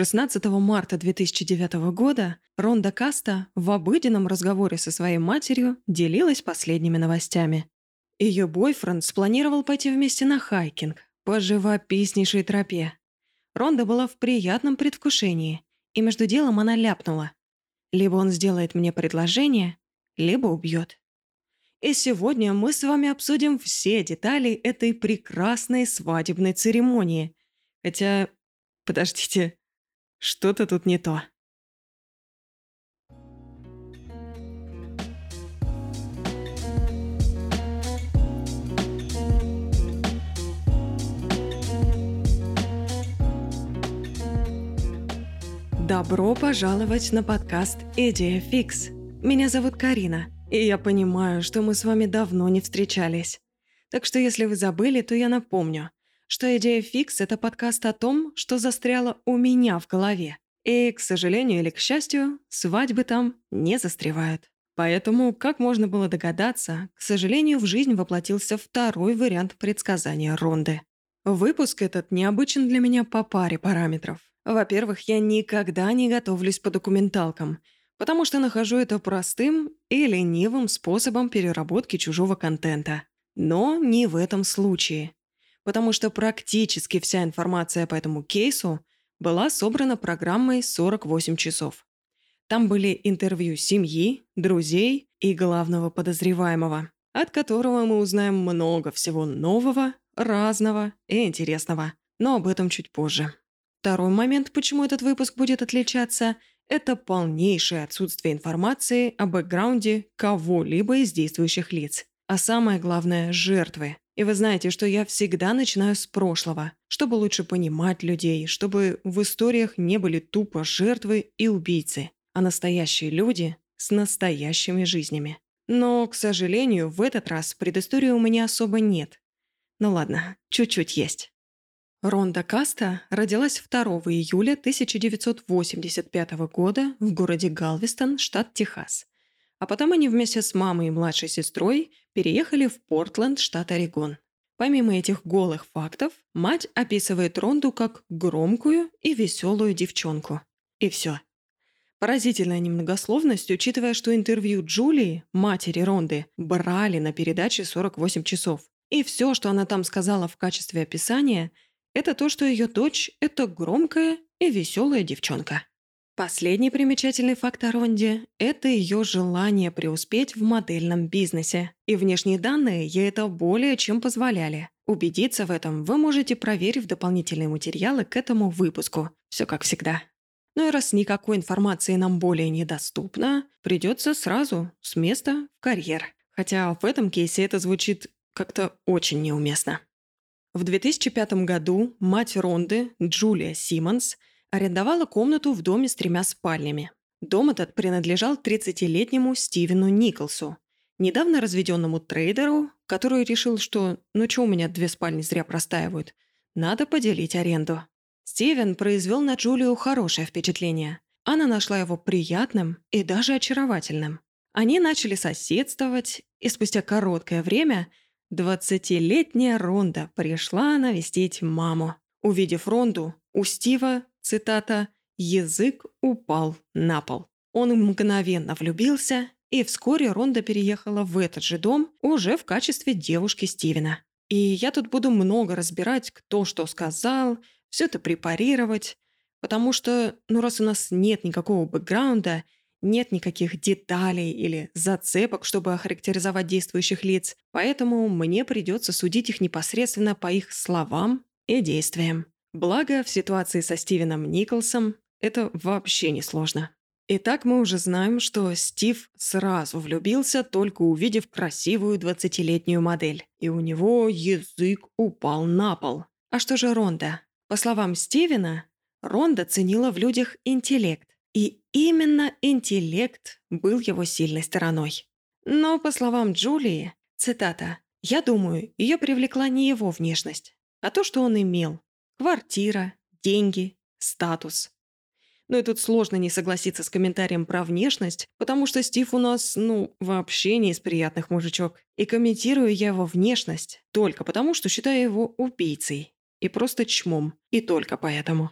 16 марта 2009 года Ронда Каста в обыденном разговоре со своей матерью делилась последними новостями. Ее бойфренд спланировал пойти вместе на хайкинг по живописнейшей тропе. Ронда была в приятном предвкушении, и между делом она ляпнула. Либо он сделает мне предложение, либо убьет. И сегодня мы с вами обсудим все детали этой прекрасной свадебной церемонии. Хотя, подождите, что-то тут не то. Добро пожаловать на подкаст «Идея фикс». Меня зовут Карина, и я понимаю, что мы с вами давно не встречались. Так что если вы забыли, то я напомню что идея фикс — это подкаст о том, что застряло у меня в голове. И, к сожалению или к счастью, свадьбы там не застревают. Поэтому, как можно было догадаться, к сожалению, в жизнь воплотился второй вариант предсказания Ронды. Выпуск этот необычен для меня по паре параметров. Во-первых, я никогда не готовлюсь по документалкам, потому что нахожу это простым и ленивым способом переработки чужого контента. Но не в этом случае потому что практически вся информация по этому кейсу была собрана программой 48 часов. Там были интервью семьи, друзей и главного подозреваемого, от которого мы узнаем много всего нового, разного и интересного. Но об этом чуть позже. Второй момент, почему этот выпуск будет отличаться, это полнейшее отсутствие информации о бэкграунде кого-либо из действующих лиц. А самое главное – жертвы. И вы знаете, что я всегда начинаю с прошлого, чтобы лучше понимать людей, чтобы в историях не были тупо жертвы и убийцы, а настоящие люди с настоящими жизнями. Но, к сожалению, в этот раз предыстории у меня особо нет. Ну ладно, чуть-чуть есть. Ронда Каста родилась 2 июля 1985 года в городе Галвестон, штат Техас. А потом они вместе с мамой и младшей сестрой переехали в Портленд, штат Орегон. Помимо этих голых фактов, мать описывает Ронду как громкую и веселую девчонку. И все. Поразительная немногословность, учитывая, что интервью Джулии, матери Ронды, брали на передаче 48 часов. И все, что она там сказала в качестве описания, это то, что ее дочь – это громкая и веселая девчонка. Последний примечательный факт о Ронде – это ее желание преуспеть в модельном бизнесе. И внешние данные ей это более чем позволяли. Убедиться в этом вы можете, проверив дополнительные материалы к этому выпуску. Все как всегда. Ну и раз никакой информации нам более недоступно, придется сразу с места в карьер. Хотя в этом кейсе это звучит как-то очень неуместно. В 2005 году мать Ронды, Джулия Симмонс, арендовала комнату в доме с тремя спальнями. Дом этот принадлежал 30-летнему Стивену Николсу, недавно разведенному трейдеру, который решил, что «ну что у меня две спальни зря простаивают, надо поделить аренду». Стивен произвел на Джулию хорошее впечатление. Она нашла его приятным и даже очаровательным. Они начали соседствовать, и спустя короткое время 20-летняя Ронда пришла навестить маму. Увидев Ронду, у Стива цитата, «язык упал на пол». Он мгновенно влюбился, и вскоре Ронда переехала в этот же дом уже в качестве девушки Стивена. И я тут буду много разбирать, кто что сказал, все это препарировать, потому что, ну раз у нас нет никакого бэкграунда, нет никаких деталей или зацепок, чтобы охарактеризовать действующих лиц, поэтому мне придется судить их непосредственно по их словам и действиям. Благо, в ситуации со Стивеном Николсом это вообще не сложно. Итак, мы уже знаем, что Стив сразу влюбился, только увидев красивую 20-летнюю модель. И у него язык упал на пол. А что же Ронда? По словам Стивена, Ронда ценила в людях интеллект. И именно интеллект был его сильной стороной. Но, по словам Джулии, цитата, «Я думаю, ее привлекла не его внешность, а то, что он имел. Квартира, деньги, статус. Но и тут сложно не согласиться с комментарием про внешность, потому что Стив у нас, ну, вообще не из приятных мужичок. И комментирую я его внешность только потому, что считаю его убийцей. И просто чмом. И только поэтому.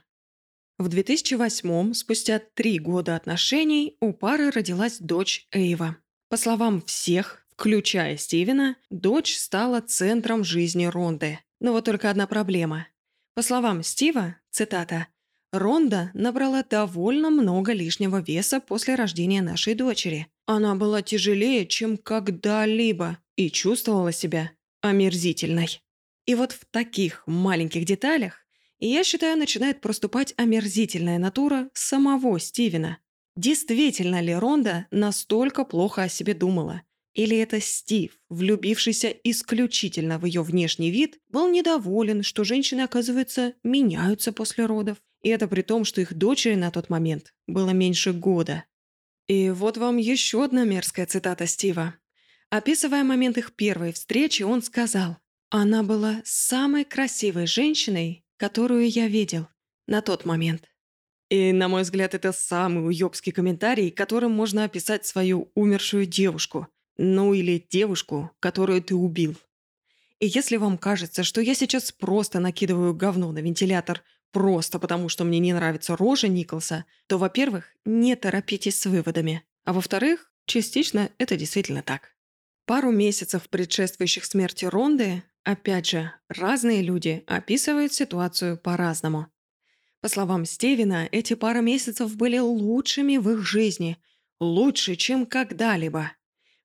В 2008 спустя три года отношений, у пары родилась дочь Эйва. По словам всех, включая Стивена, дочь стала центром жизни Ронды. Но вот только одна проблема. По словам Стива, цитата, «Ронда набрала довольно много лишнего веса после рождения нашей дочери. Она была тяжелее, чем когда-либо, и чувствовала себя омерзительной». И вот в таких маленьких деталях я считаю, начинает проступать омерзительная натура самого Стивена. Действительно ли Ронда настолько плохо о себе думала? Или это Стив, влюбившийся исключительно в ее внешний вид, был недоволен, что женщины, оказывается, меняются после родов? И это при том, что их дочери на тот момент было меньше года. И вот вам еще одна мерзкая цитата Стива. Описывая момент их первой встречи, он сказал, «Она была самой красивой женщиной, которую я видел на тот момент. И, на мой взгляд, это самый уёбский комментарий, которым можно описать свою умершую девушку. Ну или девушку, которую ты убил. И если вам кажется, что я сейчас просто накидываю говно на вентилятор просто потому, что мне не нравится рожа Николса, то, во-первых, не торопитесь с выводами. А во-вторых, частично это действительно так. Пару месяцев предшествующих смерти Ронды Опять же, разные люди описывают ситуацию по-разному. По словам Стивена, эти пара месяцев были лучшими в их жизни, лучше, чем когда-либо.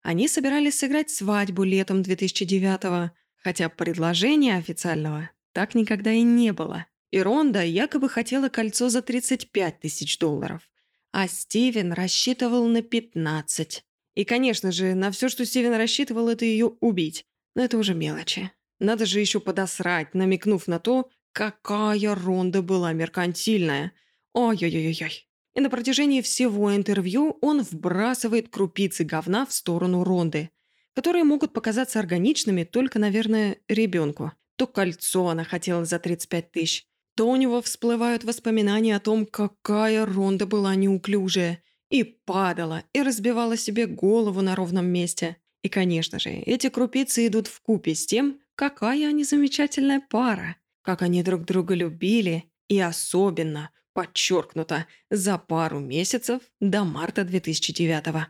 Они собирались сыграть свадьбу летом 2009-го, хотя предложения официального так никогда и не было. И Ронда якобы хотела кольцо за 35 тысяч долларов, а Стивен рассчитывал на 15. И, конечно же, на все, что Стивен рассчитывал, это ее убить. Но это уже мелочи. Надо же еще подосрать, намекнув на то, какая Ронда была меркантильная. Ой-ой-ой-ой. И на протяжении всего интервью он вбрасывает крупицы говна в сторону Ронды, которые могут показаться органичными только, наверное, ребенку. То кольцо она хотела за 35 тысяч, то у него всплывают воспоминания о том, какая Ронда была неуклюжая, и падала, и разбивала себе голову на ровном месте. И, конечно же, эти крупицы идут в купе с тем, Какая они замечательная пара! Как они друг друга любили! И особенно, подчеркнуто, за пару месяцев до марта 2009 -го.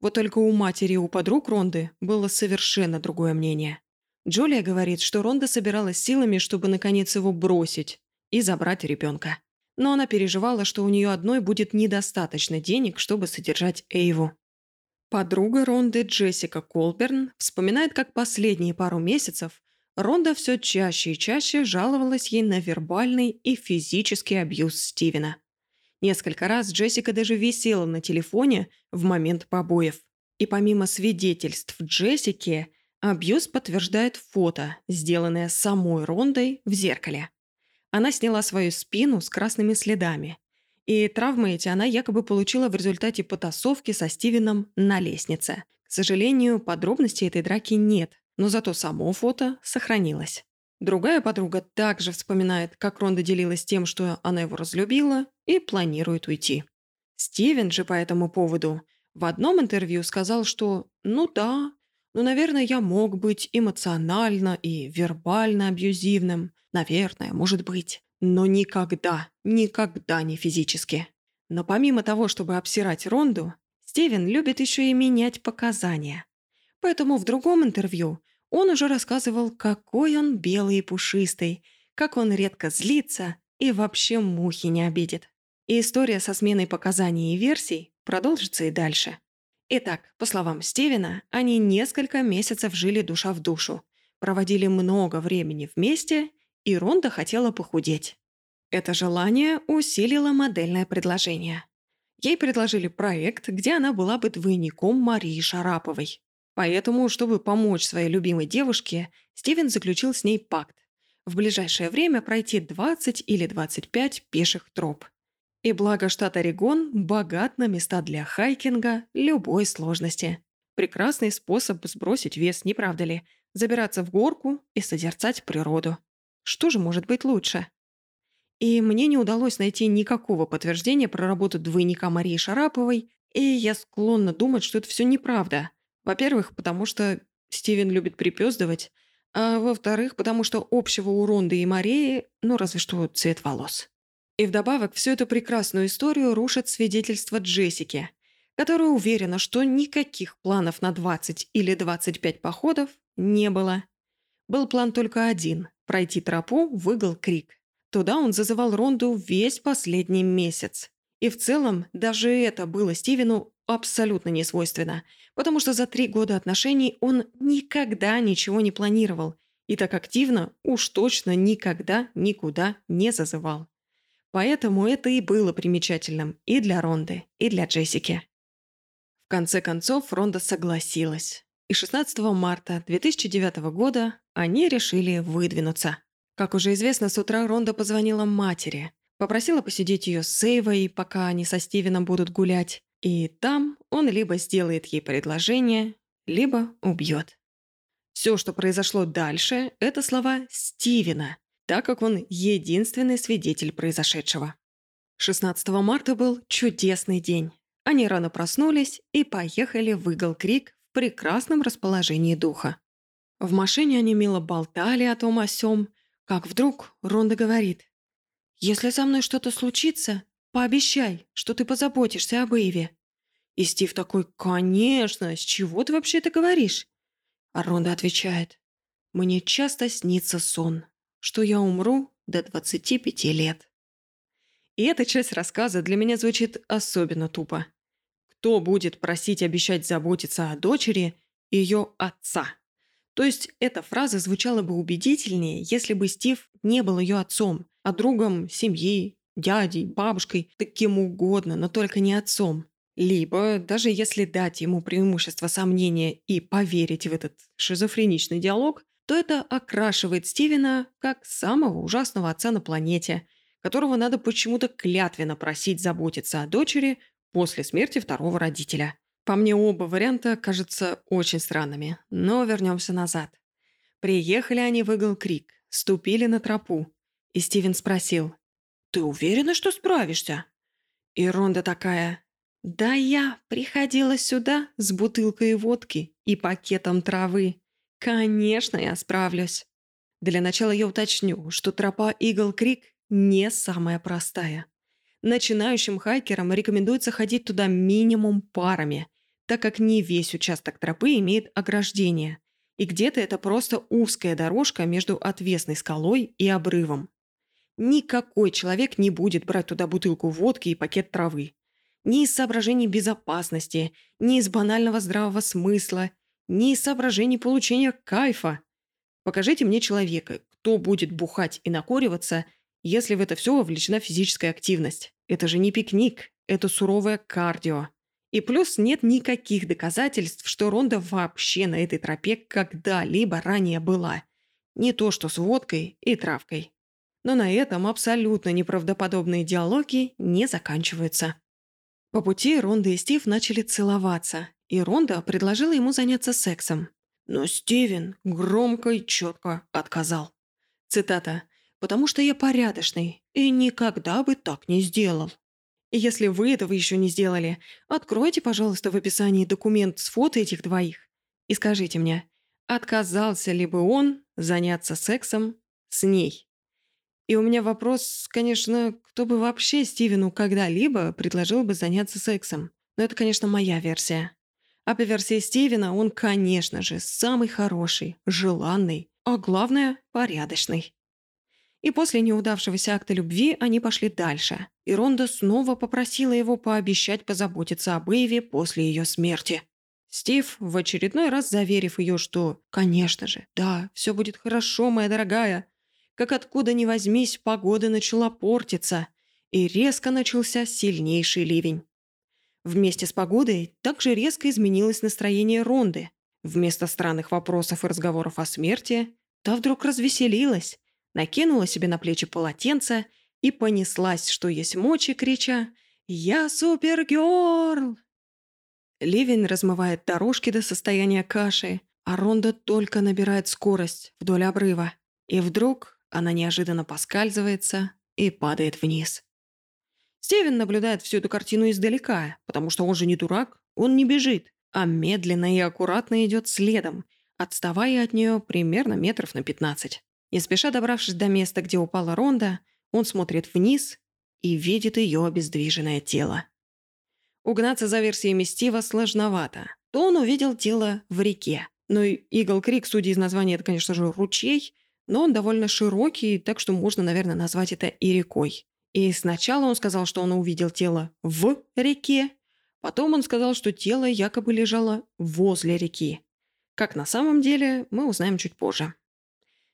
Вот только у матери и у подруг Ронды было совершенно другое мнение. Джулия говорит, что Ронда собиралась силами, чтобы наконец его бросить и забрать ребенка. Но она переживала, что у нее одной будет недостаточно денег, чтобы содержать Эйву. Подруга Ронды Джессика Колберн вспоминает, как последние пару месяцев Ронда все чаще и чаще жаловалась ей на вербальный и физический абьюз Стивена. Несколько раз Джессика даже висела на телефоне в момент побоев. И помимо свидетельств Джессики, абьюз подтверждает фото, сделанное самой Рондой в зеркале. Она сняла свою спину с красными следами, и травмы эти она якобы получила в результате потасовки со Стивеном на лестнице. К сожалению, подробностей этой драки нет, но зато само фото сохранилось. Другая подруга также вспоминает, как Ронда делилась тем, что она его разлюбила и планирует уйти. Стивен же по этому поводу в одном интервью сказал, что «ну да, ну, наверное, я мог быть эмоционально и вербально абьюзивным. Наверное, может быть. Но никогда, никогда не физически. Но помимо того, чтобы обсирать Ронду, Стивен любит еще и менять показания. Поэтому в другом интервью он уже рассказывал, какой он белый и пушистый, как он редко злится и вообще мухи не обидит. И история со сменой показаний и версий продолжится и дальше. Итак, по словам Стивена, они несколько месяцев жили душа в душу, проводили много времени вместе и Ронда хотела похудеть. Это желание усилило модельное предложение. Ей предложили проект, где она была бы двойником Марии Шараповой. Поэтому, чтобы помочь своей любимой девушке, Стивен заключил с ней пакт в ближайшее время пройти 20 или 25 пеших троп. И благо штат Орегон богат на места для хайкинга любой сложности. Прекрасный способ сбросить вес, не правда ли? Забираться в горку и созерцать природу. Что же может быть лучше? И мне не удалось найти никакого подтверждения про работу двойника Марии Шараповой, и я склонна думать, что это все неправда. Во-первых, потому что Стивен любит припёздывать, а во-вторых, потому что общего у Ронды и Марии, ну разве что цвет волос. И вдобавок всю эту прекрасную историю рушит свидетельство Джессики, которая уверена, что никаких планов на 20 или 25 походов не было. Был план только один – пройти тропу в Игл Крик. Туда он зазывал Ронду весь последний месяц. И в целом даже это было Стивену абсолютно не свойственно, потому что за три года отношений он никогда ничего не планировал и так активно уж точно никогда никуда не зазывал. Поэтому это и было примечательным и для Ронды, и для Джессики. В конце концов, Ронда согласилась. И 16 марта 2009 года они решили выдвинуться. Как уже известно, с утра Ронда позвонила матери, попросила посидеть ее с Сейвой, пока они со Стивеном будут гулять, и там он либо сделает ей предложение, либо убьет. Все, что произошло дальше, это слова Стивена, так как он единственный свидетель произошедшего. 16 марта был чудесный день. Они рано проснулись и поехали в Игл Крик в прекрасном расположении духа. В машине они мило болтали о том о сём, как вдруг Ронда говорит. «Если со мной что-то случится, пообещай, что ты позаботишься об Эйве». И Стив такой «Конечно, с чего ты вообще это говоришь?» А Ронда отвечает «Мне часто снится сон, что я умру до 25 лет. И эта часть рассказа для меня звучит особенно тупо. Кто будет просить обещать заботиться о дочери ее отца? То есть эта фраза звучала бы убедительнее, если бы Стив не был ее отцом, а другом семьи, дядей, бабушкой, таким угодно, но только не отцом. Либо, даже если дать ему преимущество сомнения и поверить в этот шизофреничный диалог, то это окрашивает Стивена как самого ужасного отца на планете, которого надо почему-то клятвенно просить заботиться о дочери после смерти второго родителя. По мне, оба варианта кажутся очень странными, но вернемся назад. Приехали они в Игл Крик, ступили на тропу, и Стивен спросил, «Ты уверена, что справишься?» И такая, «Да я приходила сюда с бутылкой водки и пакетом травы. Конечно, я справлюсь. Для начала я уточню, что тропа Игл Крик не самая простая. Начинающим хайкерам рекомендуется ходить туда минимум парами, так как не весь участок тропы имеет ограждение, и где-то это просто узкая дорожка между отвесной скалой и обрывом. Никакой человек не будет брать туда бутылку водки и пакет травы. Ни из соображений безопасности, ни из банального здравого смысла, ни из соображений получения кайфа. Покажите мне человека, кто будет бухать и накориваться, если в это все вовлечена физическая активность. Это же не пикник, это суровое кардио. И плюс нет никаких доказательств, что Ронда вообще на этой тропе когда-либо ранее была. Не то что с водкой и травкой. Но на этом абсолютно неправдоподобные диалоги не заканчиваются. По пути Ронда и Стив начали целоваться, и Ронда предложила ему заняться сексом. Но Стивен громко и четко отказал. Цитата. «Потому что я порядочный и никогда бы так не сделал». Если вы этого еще не сделали, откройте, пожалуйста, в описании документ с фото этих двоих и скажите мне, отказался ли бы он заняться сексом с ней. И у меня вопрос, конечно, кто бы вообще Стивену когда-либо предложил бы заняться сексом. Но это, конечно, моя версия. А по версии Стивена он, конечно же, самый хороший, желанный, а главное – порядочный. И после неудавшегося акта любви они пошли дальше, и Ронда снова попросила его пообещать позаботиться об Эйве после ее смерти. Стив, в очередной раз заверив ее, что «Конечно же, да, все будет хорошо, моя дорогая», как откуда ни возьмись, погода начала портиться, и резко начался сильнейший ливень. Вместе с погодой также резко изменилось настроение Ронды. Вместо странных вопросов и разговоров о смерти, та вдруг развеселилась, накинула себе на плечи полотенце и понеслась, что есть мочи, крича «Я супергерл!». Ливень размывает дорожки до состояния каши, а Ронда только набирает скорость вдоль обрыва. И вдруг она неожиданно поскальзывается и падает вниз. Стивен наблюдает всю эту картину издалека, потому что он же не дурак, он не бежит, а медленно и аккуратно идет следом, отставая от нее примерно метров на 15. Не спеша добравшись до места, где упала Ронда, он смотрит вниз и видит ее обездвиженное тело. Угнаться за версиями Стива сложновато. То он увидел тело в реке. Но Игл Крик, судя из названия, это, конечно же, ручей, но он довольно широкий, так что можно, наверное, назвать это и рекой. И сначала он сказал, что он увидел тело в реке, потом он сказал, что тело якобы лежало возле реки. Как на самом деле, мы узнаем чуть позже.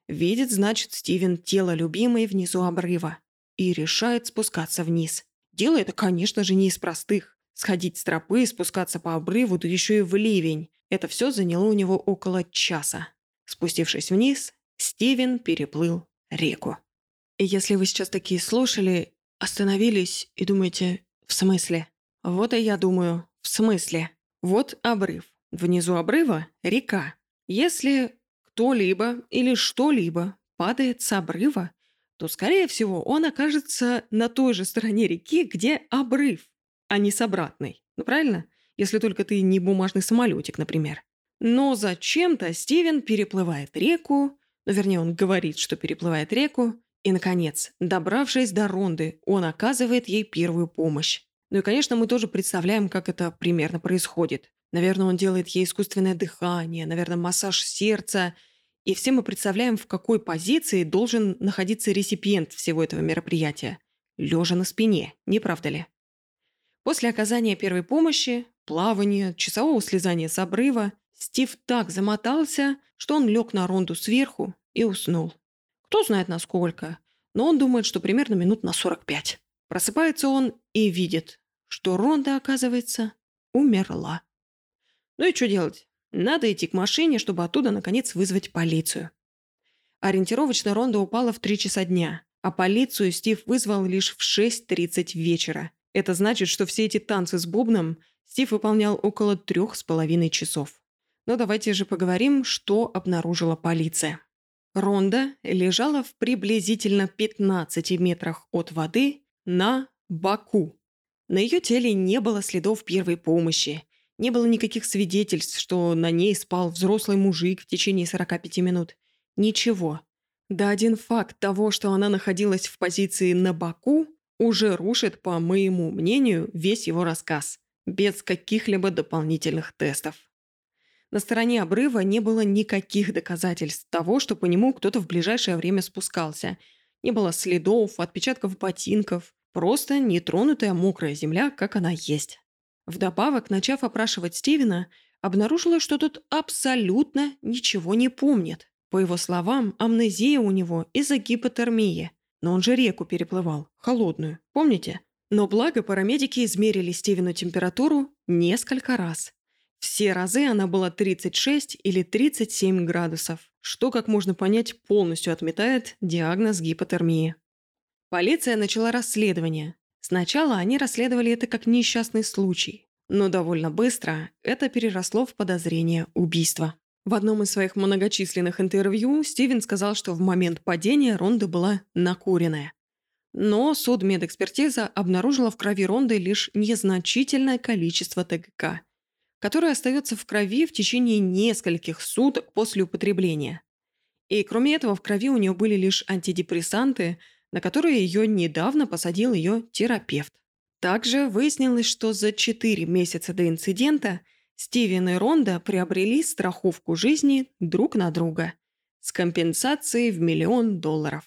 Видит, значит, Стивен тело любимой внизу обрыва и решает спускаться вниз. Дело это, конечно же, не из простых. Сходить с тропы, спускаться по обрыву, да еще и в ливень. Это все заняло у него около часа. Спустившись вниз, Стивен переплыл реку. И если вы сейчас такие слушали, остановились и думаете, в смысле? Вот и я думаю, в смысле? Вот обрыв. Внизу обрыва – река. Если кто-либо или что-либо падает с обрыва, то, скорее всего, он окажется на той же стороне реки, где обрыв а не с обратной. Ну правильно? Если только ты не бумажный самолетик, например. Но зачем-то Стивен переплывает реку, вернее он говорит, что переплывает реку, и, наконец, добравшись до Ронды, он оказывает ей первую помощь. Ну и, конечно, мы тоже представляем, как это примерно происходит. Наверное, он делает ей искусственное дыхание, наверное, массаж сердца. И все мы представляем, в какой позиции должен находиться реципиент всего этого мероприятия. Лежа на спине, не правда ли? После оказания первой помощи, плавания, часового слезания с обрыва, Стив так замотался, что он лег на ронду сверху и уснул. Кто знает насколько, но он думает, что примерно минут на 45. Просыпается он и видит, что Ронда, оказывается, умерла. Ну и что делать? Надо идти к машине, чтобы оттуда, наконец, вызвать полицию. Ориентировочно Ронда упала в 3 часа дня, а полицию Стив вызвал лишь в 6.30 вечера, это значит, что все эти танцы с бубном Стив выполнял около трех с половиной часов. Но давайте же поговорим, что обнаружила полиция. Ронда лежала в приблизительно 15 метрах от воды на боку. На ее теле не было следов первой помощи, не было никаких свидетельств, что на ней спал взрослый мужик в течение 45 минут. Ничего. Да один факт того, что она находилась в позиции на боку, уже рушит, по моему мнению, весь его рассказ, без каких-либо дополнительных тестов. На стороне обрыва не было никаких доказательств того, что по нему кто-то в ближайшее время спускался. Не было следов, отпечатков ботинков, просто нетронутая мокрая земля, как она есть. Вдобавок, начав опрашивать Стивена, обнаружила, что тот абсолютно ничего не помнит. По его словам, амнезия у него из-за гипотермии – но он же реку переплывал, холодную, помните? Но благо парамедики измерили Стивену температуру несколько раз. Все разы она была 36 или 37 градусов, что, как можно понять, полностью отметает диагноз гипотермии. Полиция начала расследование. Сначала они расследовали это как несчастный случай, но довольно быстро это переросло в подозрение убийства. В одном из своих многочисленных интервью Стивен сказал, что в момент падения Ронда была накуренная. Но судмедэкспертиза обнаружила в крови Ронды лишь незначительное количество ТГК, которое остается в крови в течение нескольких суток после употребления. И кроме этого в крови у нее были лишь антидепрессанты, на которые ее недавно посадил ее терапевт. Также выяснилось, что за 4 месяца до инцидента – Стивен и Ронда приобрели страховку жизни друг на друга с компенсацией в миллион долларов.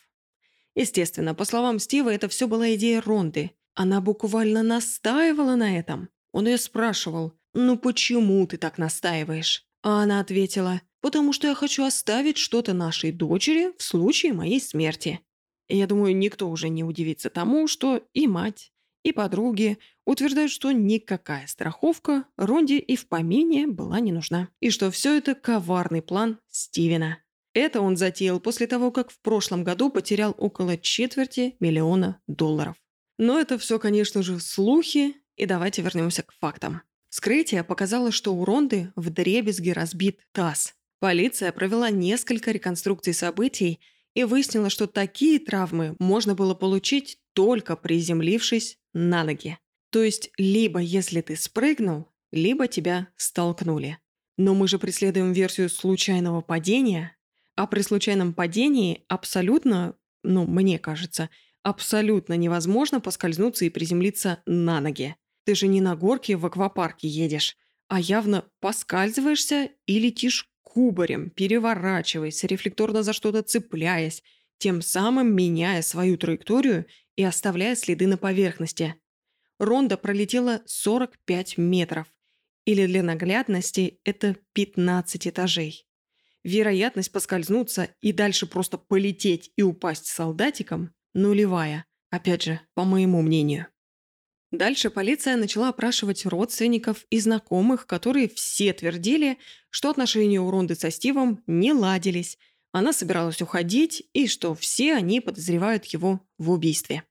Естественно, по словам Стива, это все была идея Ронды. Она буквально настаивала на этом. Он ее спрашивал, «Ну почему ты так настаиваешь?» А она ответила, «Потому что я хочу оставить что-то нашей дочери в случае моей смерти». Я думаю, никто уже не удивится тому, что и мать, и подруги утверждают, что никакая страховка Ронде и в помине была не нужна. И что все это коварный план Стивена. Это он затеял после того, как в прошлом году потерял около четверти миллиона долларов. Но это все, конечно же, слухи, и давайте вернемся к фактам. Вскрытие показало, что у Ронды в дребезге разбит таз. Полиция провела несколько реконструкций событий и выяснила, что такие травмы можно было получить только приземлившись на ноги. То есть либо если ты спрыгнул, либо тебя столкнули. Но мы же преследуем версию случайного падения, а при случайном падении абсолютно, ну, мне кажется, абсолютно невозможно поскользнуться и приземлиться на ноги. Ты же не на горке в аквапарке едешь, а явно поскальзываешься и летишь кубарем, переворачиваясь, рефлекторно за что-то цепляясь, тем самым меняя свою траекторию и оставляя следы на поверхности. Ронда пролетела 45 метров, или для наглядности это 15 этажей. Вероятность поскользнуться и дальше просто полететь и упасть солдатиком нулевая, опять же, по моему мнению. Дальше полиция начала опрашивать родственников и знакомых, которые все твердили, что отношения у Ронды со Стивом не ладились, она собиралась уходить и что все они подозревают его в убийстве.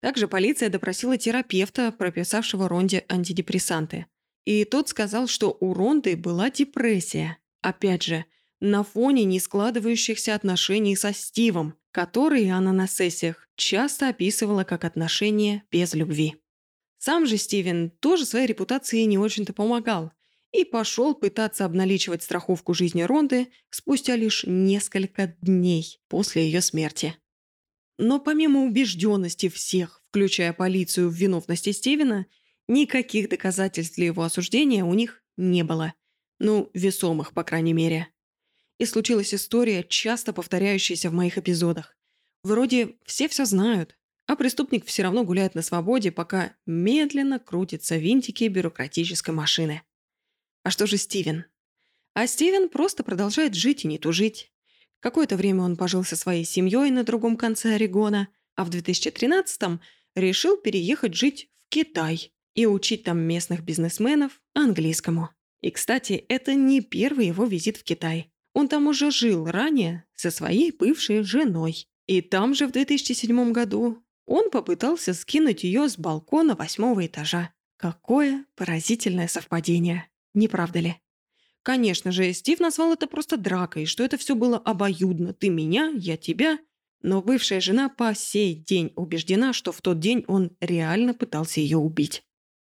Также полиция допросила терапевта, прописавшего Ронде антидепрессанты. И тот сказал, что у Ронды была депрессия. Опять же, на фоне не складывающихся отношений со Стивом, которые она на сессиях часто описывала как отношения без любви. Сам же Стивен тоже своей репутации не очень-то помогал и пошел пытаться обналичивать страховку жизни Ронды спустя лишь несколько дней после ее смерти. Но помимо убежденности всех, включая полицию в виновности Стивена, никаких доказательств для его осуждения у них не было. Ну, весомых, по крайней мере. И случилась история, часто повторяющаяся в моих эпизодах. Вроде все все знают, а преступник все равно гуляет на свободе, пока медленно крутятся винтики бюрократической машины. А что же Стивен? А Стивен просто продолжает жить и не тужить. Какое-то время он пожил со своей семьей на другом конце Орегона, а в 2013-м решил переехать жить в Китай и учить там местных бизнесменов английскому. И, кстати, это не первый его визит в Китай. Он там уже жил ранее со своей бывшей женой. И там же в 2007 году он попытался скинуть ее с балкона восьмого этажа. Какое поразительное совпадение, не правда ли? Конечно же, Стив назвал это просто дракой, что это все было обоюдно. Ты меня, я тебя. Но бывшая жена по сей день убеждена, что в тот день он реально пытался ее убить.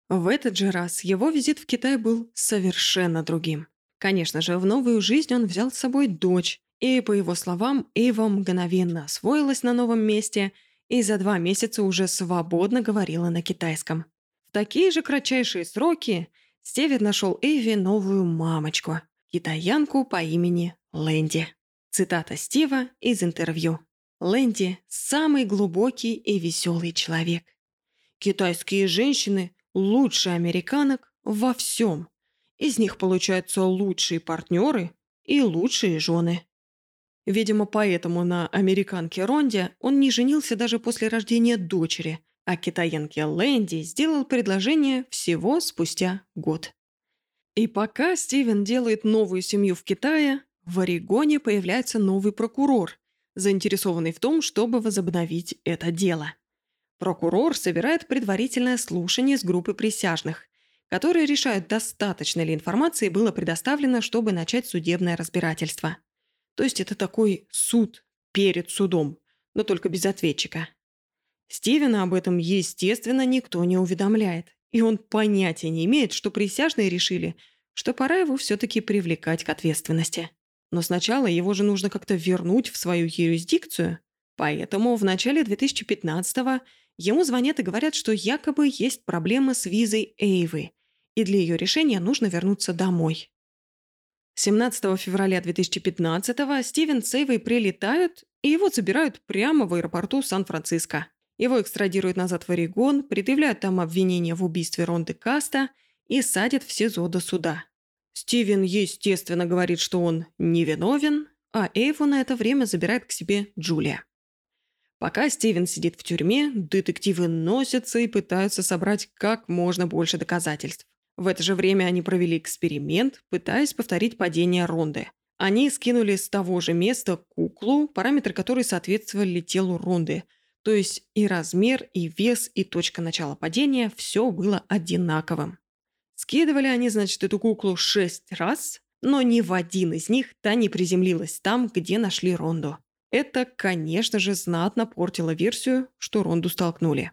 В этот же раз его визит в Китай был совершенно другим. Конечно же, в новую жизнь он взял с собой дочь, и, по его словам, Эйва мгновенно освоилась на новом месте – и за два месяца уже свободно говорила на китайском. В такие же кратчайшие сроки Стивен нашел Эйви новую мамочку, китаянку по имени Лэнди. Цитата Стива из интервью. «Лэнди – самый глубокий и веселый человек. Китайские женщины лучше американок во всем. Из них получаются лучшие партнеры и лучшие жены. Видимо, поэтому на американке Ронде он не женился даже после рождения дочери, а китаянке Лэнди сделал предложение всего спустя год. И пока Стивен делает новую семью в Китае, в Орегоне появляется новый прокурор, заинтересованный в том, чтобы возобновить это дело. Прокурор собирает предварительное слушание с группы присяжных, которые решают, достаточно ли информации было предоставлено, чтобы начать судебное разбирательство. То есть это такой суд перед судом, но только без ответчика. Стивена об этом, естественно, никто не уведомляет. И он понятия не имеет, что присяжные решили, что пора его все-таки привлекать к ответственности. Но сначала его же нужно как-то вернуть в свою юрисдикцию. Поэтому в начале 2015-го ему звонят и говорят, что якобы есть проблема с визой Эйвы, и для ее решения нужно вернуться домой. 17 февраля 2015-го Стивен с Эйвой прилетают, и его забирают прямо в аэропорту Сан-Франциско. Его экстрадируют назад в Орегон, предъявляют там обвинение в убийстве Ронды Каста и садят в СИЗО до суда. Стивен, естественно, говорит, что он невиновен, а Эйву на это время забирает к себе Джулия. Пока Стивен сидит в тюрьме, детективы носятся и пытаются собрать как можно больше доказательств. В это же время они провели эксперимент, пытаясь повторить падение Ронды. Они скинули с того же места куклу, параметры которой соответствовали телу Ронды. То есть и размер, и вес, и точка начала падения – все было одинаковым. Скидывали они, значит, эту куклу шесть раз, но ни в один из них та не приземлилась там, где нашли Ронду. Это, конечно же, знатно портило версию, что Ронду столкнули.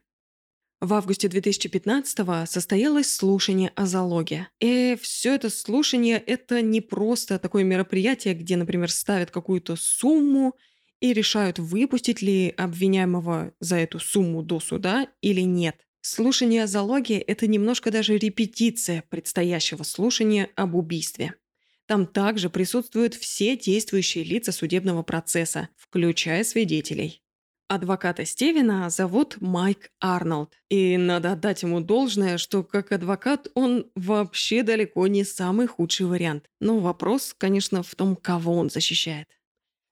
В августе 2015-го состоялось слушание о залоге. И все это слушание – это не просто такое мероприятие, где, например, ставят какую-то сумму, и решают, выпустить ли обвиняемого за эту сумму до суда или нет. Слушание залоги – это немножко даже репетиция предстоящего слушания об убийстве. Там также присутствуют все действующие лица судебного процесса, включая свидетелей. Адвоката Стивена зовут Майк Арнольд. И надо отдать ему должное, что как адвокат он вообще далеко не самый худший вариант. Но вопрос, конечно, в том, кого он защищает.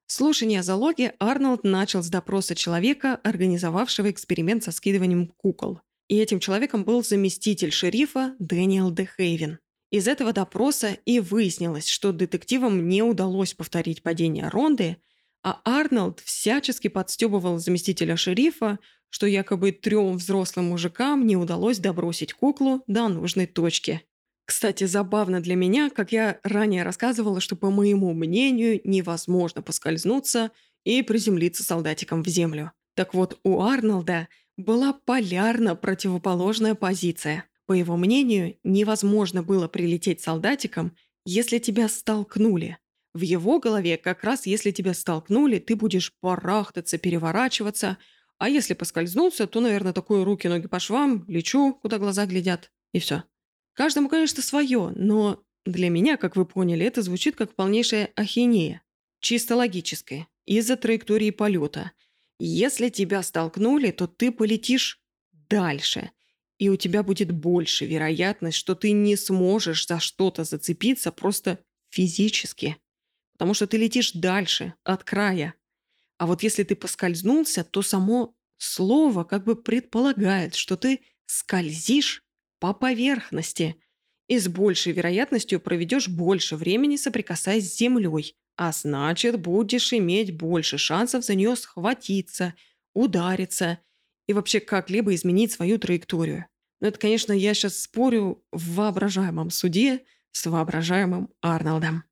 Слушание залоги Арнольд начал с допроса человека, организовавшего эксперимент со скидыванием кукол. И этим человеком был заместитель шерифа Дэниел Дехейвен. Из этого допроса и выяснилось, что детективам не удалось повторить падение Ронды, а Арнольд всячески подстебывал заместителя шерифа, что якобы трем взрослым мужикам не удалось добросить куклу до нужной точки. Кстати, забавно для меня, как я ранее рассказывала, что, по моему мнению, невозможно поскользнуться и приземлиться солдатиком в землю. Так вот, у Арнольда была полярно противоположная позиция. По его мнению, невозможно было прилететь солдатиком, если тебя столкнули. В его голове как раз если тебя столкнули, ты будешь барахтаться, переворачиваться, а если поскользнулся, то, наверное, такое руки-ноги по швам, лечу, куда глаза глядят, и все. Каждому, конечно, свое, но для меня, как вы поняли, это звучит как полнейшая ахинея. Чисто логическая, из-за траектории полета. Если тебя столкнули, то ты полетишь дальше – и у тебя будет больше вероятность, что ты не сможешь за что-то зацепиться просто физически. Потому что ты летишь дальше, от края. А вот если ты поскользнулся, то само слово как бы предполагает, что ты скользишь по поверхности и с большей вероятностью проведешь больше времени, соприкасаясь с землей, а значит, будешь иметь больше шансов за нее схватиться, удариться – и вообще как-либо изменить свою траекторию. Но это, конечно, я сейчас спорю в воображаемом суде с воображаемым Арнольдом.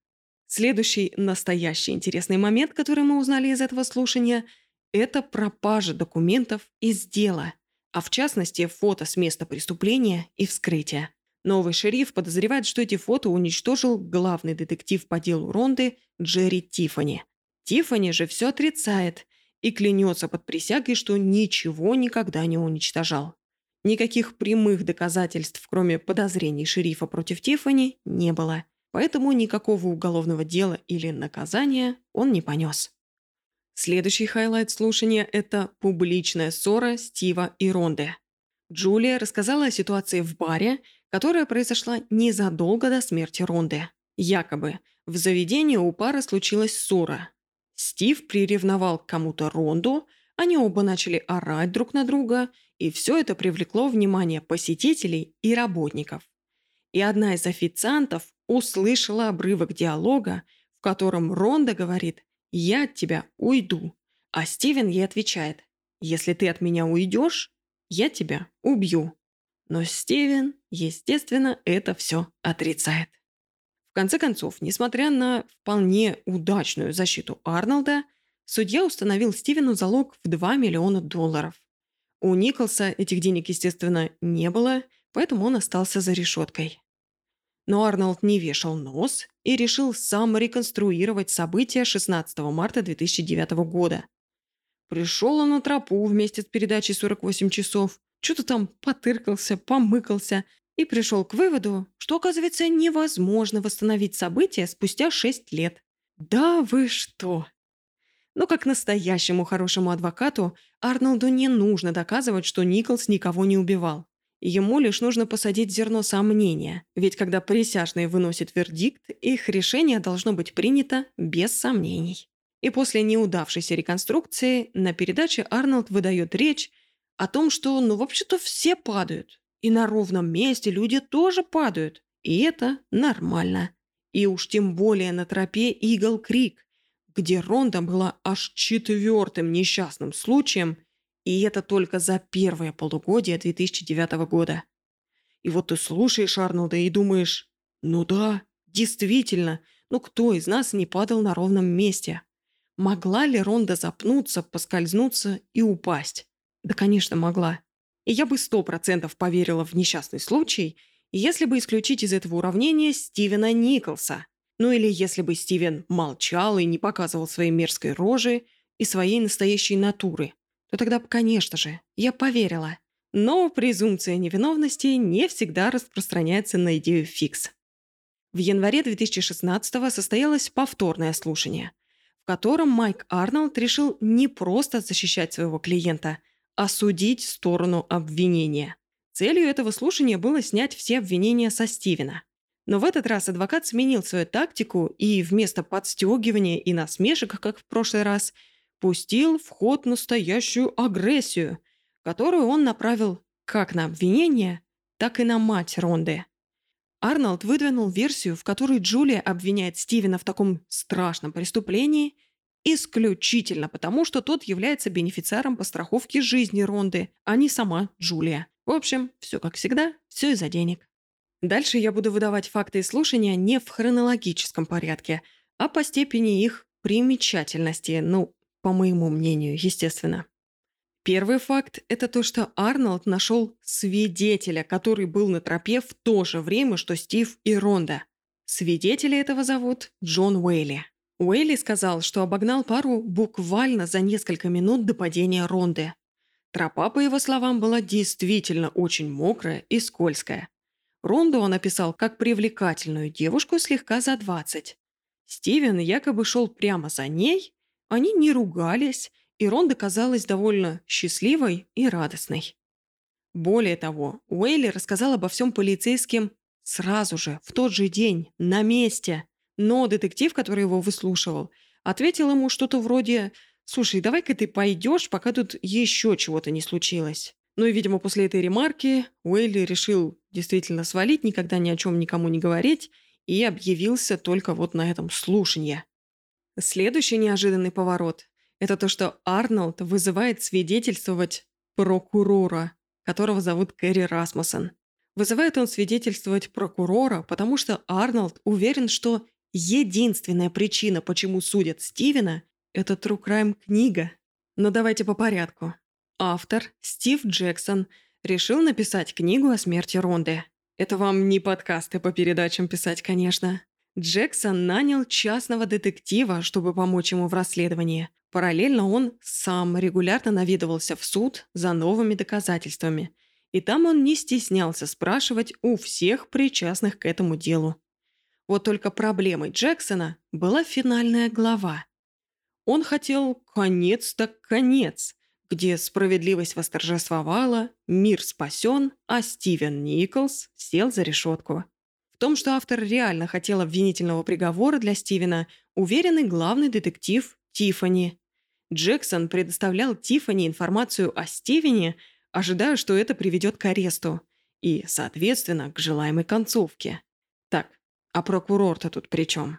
Следующий настоящий интересный момент, который мы узнали из этого слушания, это пропажа документов из дела, а в частности фото с места преступления и вскрытия. Новый шериф подозревает, что эти фото уничтожил главный детектив по делу Ронды Джерри Тиффани. Тиффани же все отрицает и клянется под присягой, что ничего никогда не уничтожал. Никаких прямых доказательств, кроме подозрений шерифа против Тиффани, не было, поэтому никакого уголовного дела или наказания он не понес. Следующий highlight слушания – это публичная ссора Стива и Ронды. Джулия рассказала о ситуации в баре, которая произошла незадолго до смерти Ронды. Якобы в заведении у пары случилась ссора, Стив приревновал к кому-то Ронду, они оба начали орать друг на друга, и все это привлекло внимание посетителей и работников. И одна из официантов услышала обрывок диалога, в котором Ронда говорит «Я от тебя уйду», а Стивен ей отвечает «Если ты от меня уйдешь, я тебя убью». Но Стивен, естественно, это все отрицает. В конце концов, несмотря на вполне удачную защиту Арнольда, судья установил Стивену залог в 2 миллиона долларов. У Николса этих денег, естественно, не было, поэтому он остался за решеткой. Но Арнольд не вешал нос и решил сам реконструировать события 16 марта 2009 года. Пришел он на тропу вместе с передачей «48 часов», что-то там потыркался, помыкался, и пришел к выводу, что, оказывается, невозможно восстановить события спустя шесть лет. Да вы что? Но как настоящему хорошему адвокату Арнольду не нужно доказывать, что Николс никого не убивал. Ему лишь нужно посадить зерно сомнения, ведь когда присяжные выносят вердикт, их решение должно быть принято без сомнений. И после неудавшейся реконструкции на передаче Арнольд выдает речь о том, что ну вообще-то все падают, и на ровном месте люди тоже падают. И это нормально. И уж тем более на тропе Игл Крик, где Ронда была аж четвертым несчастным случаем, и это только за первое полугодие 2009 года. И вот ты слушаешь Арнольда и думаешь, ну да, действительно, ну кто из нас не падал на ровном месте? Могла ли Ронда запнуться, поскользнуться и упасть? Да, конечно, могла. И я бы сто процентов поверила в несчастный случай, если бы исключить из этого уравнения Стивена Николса. Ну или если бы Стивен молчал и не показывал своей мерзкой рожи, и своей настоящей натуры, то тогда, конечно же, я поверила. Но презумпция невиновности не всегда распространяется на идею фикс. В январе 2016 состоялось повторное слушание, в котором Майк Арнольд решил не просто защищать своего клиента, а судить сторону обвинения. Целью этого слушания было снять все обвинения со Стивена. Но в этот раз адвокат сменил свою тактику и вместо подстегивания и насмешек, как в прошлый раз, пустил в ход настоящую агрессию, которую он направил как на обвинение, так и на мать Ронды. Арнольд выдвинул версию, в которой Джулия обвиняет Стивена в таком страшном преступлении исключительно потому, что тот является бенефициаром по страховке жизни Ронды, а не сама Джулия. В общем, все как всегда, все из-за денег. Дальше я буду выдавать факты и слушания не в хронологическом порядке, а по степени их примечательности, ну, по моему мнению, естественно. Первый факт – это то, что Арнольд нашел свидетеля, который был на тропе в то же время, что Стив и Ронда. Свидетеля этого зовут Джон Уэйли. Уэйли сказал, что обогнал пару буквально за несколько минут до падения Ронды. Тропа, по его словам, была действительно очень мокрая и скользкая. Ронду он описал как привлекательную девушку слегка за 20. Стивен якобы шел прямо за ней, они не ругались, и Ронда казалась довольно счастливой и радостной. Более того, Уэйли рассказал обо всем полицейским сразу же, в тот же день, на месте. Но детектив, который его выслушивал, ответил ему что-то вроде «Слушай, давай-ка ты пойдешь, пока тут еще чего-то не случилось». Ну и, видимо, после этой ремарки Уэйли решил действительно свалить, никогда ни о чем никому не говорить, и объявился только вот на этом слушанье. Следующий неожиданный поворот это то, что Арнольд вызывает свидетельствовать прокурора, которого зовут Кэрри Расмуссен. Вызывает он свидетельствовать прокурора, потому что Арнольд уверен, что единственная причина, почему судят Стивена, это True Crime книга. Но давайте по порядку. Автор, Стив Джексон, решил написать книгу о смерти Ронды. Это вам не подкасты по передачам писать, конечно. Джексон нанял частного детектива, чтобы помочь ему в расследовании. Параллельно он сам регулярно наведывался в суд за новыми доказательствами, и там он не стеснялся спрашивать у всех причастных к этому делу. Вот только проблемой Джексона была финальная глава. Он хотел конец так конец, где справедливость восторжествовала, мир спасен, а Стивен Николс сел за решетку. Том, что автор реально хотел обвинительного приговора для Стивена, уверенный главный детектив Тифани, Джексон предоставлял Тиффани информацию о Стивене, ожидая, что это приведет к аресту и, соответственно, к желаемой концовке. Так, а прокурор-то тут при чем?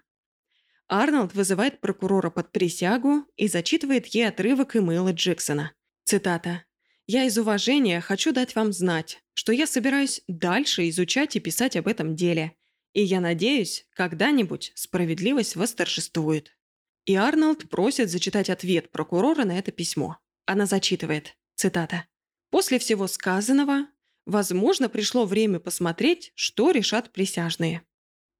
Арнольд вызывает прокурора под присягу и зачитывает ей отрывок имейла Джексона. Цитата. «Я из уважения хочу дать вам знать, что я собираюсь дальше изучать и писать об этом деле, и я надеюсь, когда-нибудь справедливость восторжествует». И Арнольд просит зачитать ответ прокурора на это письмо. Она зачитывает, цитата, «После всего сказанного, возможно, пришло время посмотреть, что решат присяжные».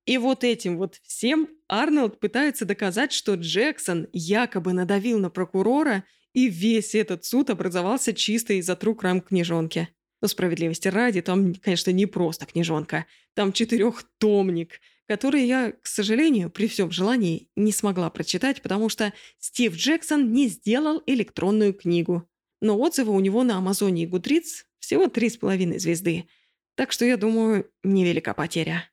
И вот этим вот всем Арнольд пытается доказать, что Джексон якобы надавил на прокурора, и весь этот суд образовался чисто из-за true crime книжонки. Но справедливости ради, там, конечно, не просто книжонка. Там четырехтомник – которые я, к сожалению, при всем желании не смогла прочитать, потому что Стив Джексон не сделал электронную книгу. Но отзывы у него на Амазоне и Гудриц всего три с половиной звезды. Так что, я думаю, невелика потеря.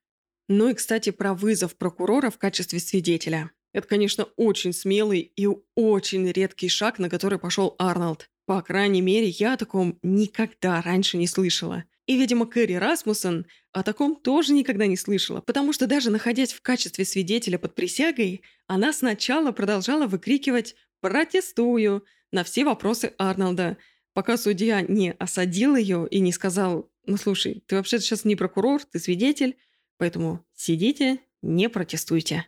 Ну и, кстати, про вызов прокурора в качестве свидетеля. Это, конечно, очень смелый и очень редкий шаг, на который пошел Арнольд. По крайней мере, я о таком никогда раньше не слышала. И, видимо, Кэрри Расмуссен о таком тоже никогда не слышала, потому что даже находясь в качестве свидетеля под присягой, она сначала продолжала выкрикивать «протестую» на все вопросы Арнольда, пока судья не осадил ее и не сказал «ну слушай, ты вообще сейчас не прокурор, ты свидетель, поэтому сидите, не протестуйте».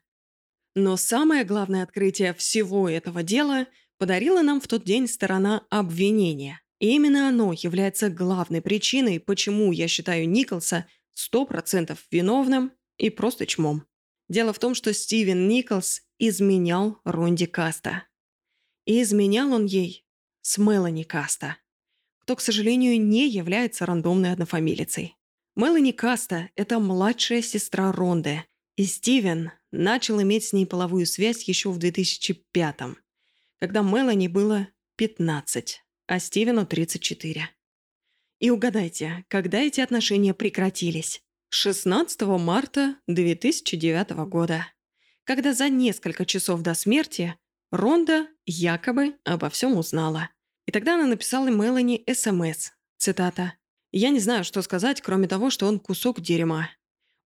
Но самое главное открытие всего этого дела подарила нам в тот день сторона обвинения. И именно оно является главной причиной, почему я считаю Николса 100% виновным и просто чмом. Дело в том, что Стивен Николс изменял Ронди Каста. И изменял он ей с Мелани Каста, кто, к сожалению, не является рандомной однофамилицей. Мелани Каста – это младшая сестра Ронды, и Стивен начал иметь с ней половую связь еще в 2005 когда Мелани было 15, а Стивену 34. И угадайте, когда эти отношения прекратились? 16 марта 2009 года, когда за несколько часов до смерти Ронда якобы обо всем узнала. И тогда она написала Мелани СМС, цитата, «Я не знаю, что сказать, кроме того, что он кусок дерьма.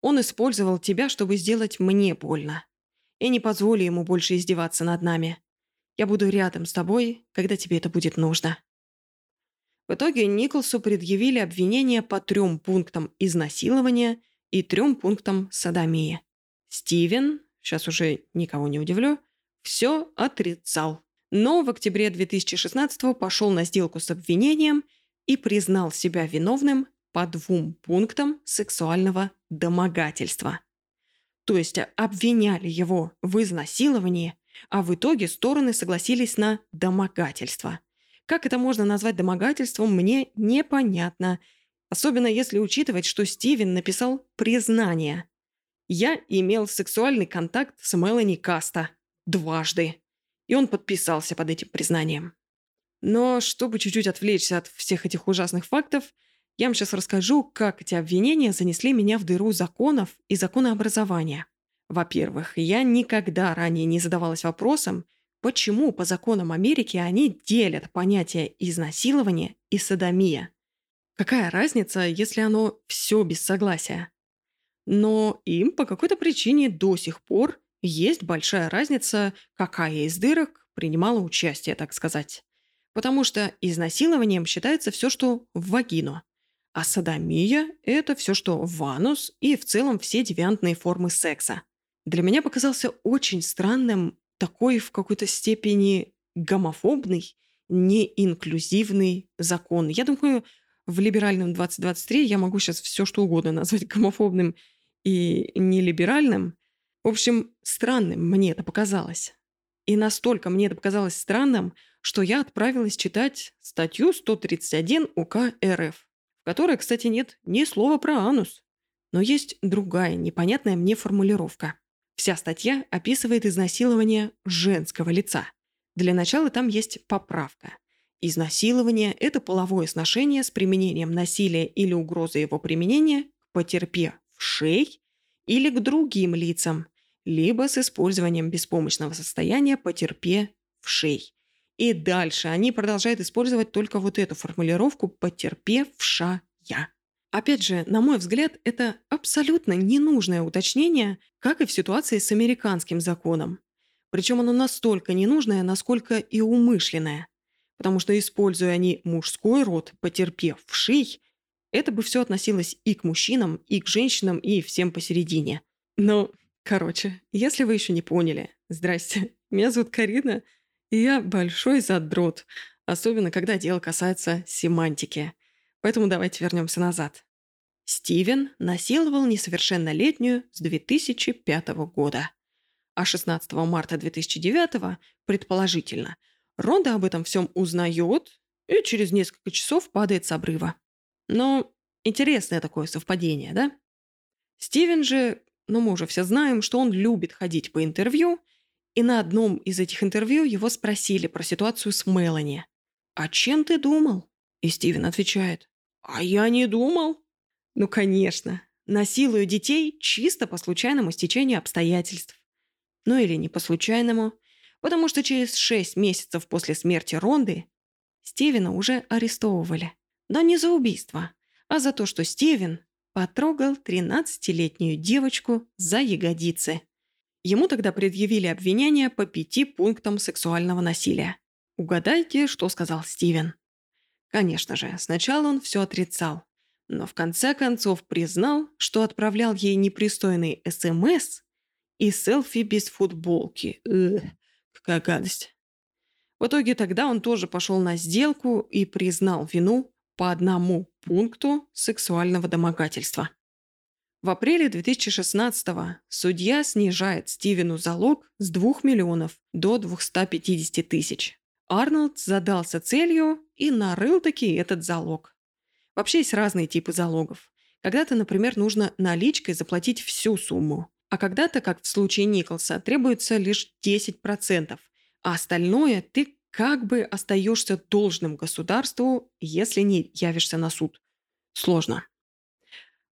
Он использовал тебя, чтобы сделать мне больно. И не позволю ему больше издеваться над нами. Я буду рядом с тобой, когда тебе это будет нужно». В итоге Николсу предъявили обвинения по трем пунктам изнасилования и трем пунктам садомии. Стивен, сейчас уже никого не удивлю, все отрицал. Но в октябре 2016 пошел на сделку с обвинением и признал себя виновным по двум пунктам сексуального домогательства. То есть обвиняли его в изнасиловании, а в итоге стороны согласились на домогательство. Как это можно назвать домогательством, мне непонятно. Особенно если учитывать, что Стивен написал признание. «Я имел сексуальный контакт с Мелани Каста. Дважды». И он подписался под этим признанием. Но чтобы чуть-чуть отвлечься от всех этих ужасных фактов, я вам сейчас расскажу, как эти обвинения занесли меня в дыру законов и законообразования. Во-первых, я никогда ранее не задавалась вопросом, почему по законам Америки они делят понятия изнасилования и садомия. Какая разница, если оно все без согласия? Но им по какой-то причине до сих пор есть большая разница, какая из дырок принимала участие, так сказать. Потому что изнасилованием считается все, что в вагину. А садомия – это все, что в анус и в целом все девиантные формы секса – для меня показался очень странным такой в какой-то степени гомофобный, неинклюзивный закон. Я думаю, в либеральном 2023 я могу сейчас все что угодно назвать гомофобным и нелиберальным. В общем, странным мне это показалось. И настолько мне это показалось странным, что я отправилась читать статью 131 УК РФ, которой, кстати, нет ни слова про анус. Но есть другая непонятная мне формулировка. Вся статья описывает изнасилование женского лица. Для начала там есть поправка. Изнасилование – это половое сношение с применением насилия или угрозы его применения к потерпевшей или к другим лицам, либо с использованием беспомощного состояния потерпевшей. И дальше они продолжают использовать только вот эту формулировку «потерпевшая». Опять же, на мой взгляд, это абсолютно ненужное уточнение, как и в ситуации с американским законом. Причем оно настолько ненужное, насколько и умышленное. Потому что, используя они мужской род, потерпевший, это бы все относилось и к мужчинам, и к женщинам, и всем посередине. Но, короче, если вы еще не поняли, здрасте, меня зовут Карина, и я большой задрот, особенно когда дело касается семантики. Поэтому давайте вернемся назад. Стивен насиловал несовершеннолетнюю с 2005 года. А 16 марта 2009, предположительно, Ронда об этом всем узнает и через несколько часов падает с обрыва. Но интересное такое совпадение, да? Стивен же, ну мы уже все знаем, что он любит ходить по интервью, и на одном из этих интервью его спросили про ситуацию с Мелани. «А чем ты думал?» И Стивен отвечает. «А я не думал». Ну, конечно. Насилую детей чисто по случайному стечению обстоятельств. Ну или не по случайному, потому что через шесть месяцев после смерти Ронды Стивена уже арестовывали. Но не за убийство, а за то, что Стивен потрогал 13-летнюю девочку за ягодицы. Ему тогда предъявили обвинения по пяти пунктам сексуального насилия. Угадайте, что сказал Стивен. Конечно же, сначала он все отрицал, но в конце концов признал, что отправлял ей непристойный СМС и селфи без футболки. Ugh, какая гадость. В итоге тогда он тоже пошел на сделку и признал вину по одному пункту сексуального домогательства. В апреле 2016-го судья снижает Стивену залог с 2 миллионов до 250 тысяч. Арнольд задался целью и нарыл таки этот залог. Вообще есть разные типы залогов. Когда-то, например, нужно наличкой заплатить всю сумму, а когда-то, как в случае Николса, требуется лишь 10%, а остальное ты как бы остаешься должным государству, если не явишься на суд. Сложно.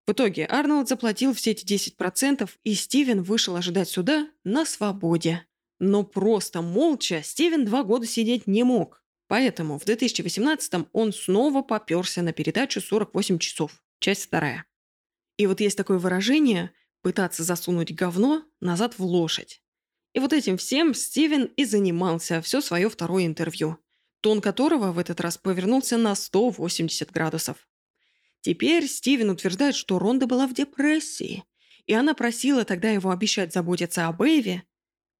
В итоге Арнольд заплатил все эти 10%, и Стивен вышел ожидать суда на свободе. Но просто молча Стивен два года сидеть не мог. Поэтому в 2018 он снова поперся на передачу «48 часов», часть вторая. И вот есть такое выражение «пытаться засунуть говно назад в лошадь». И вот этим всем Стивен и занимался все свое второе интервью, тон которого в этот раз повернулся на 180 градусов. Теперь Стивен утверждает, что Ронда была в депрессии, и она просила тогда его обещать заботиться об Эйве,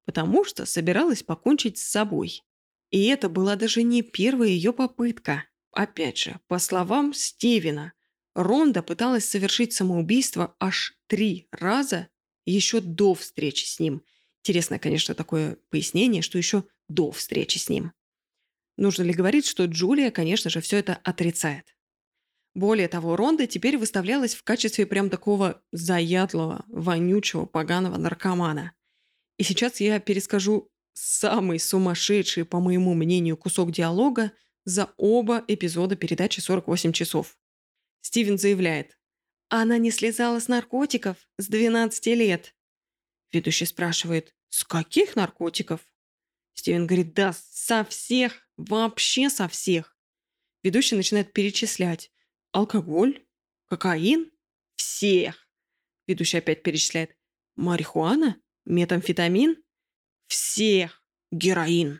потому что собиралась покончить с собой. И это была даже не первая ее попытка. Опять же, по словам Стивена, Ронда пыталась совершить самоубийство аж три раза еще до встречи с ним. Интересно, конечно, такое пояснение, что еще до встречи с ним. Нужно ли говорить, что Джулия, конечно же, все это отрицает? Более того, Ронда теперь выставлялась в качестве прям такого заядлого, вонючего, поганого наркомана. И сейчас я перескажу самый сумасшедший, по моему мнению, кусок диалога за оба эпизода передачи «48 часов». Стивен заявляет, «Она не слезала с наркотиков с 12 лет». Ведущий спрашивает, «С каких наркотиков?» Стивен говорит, «Да, со всех, вообще со всех». Ведущий начинает перечислять. Алкоголь? Кокаин? Всех. Ведущий опять перечисляет. Марихуана? Метамфетамин? Всех. Героин.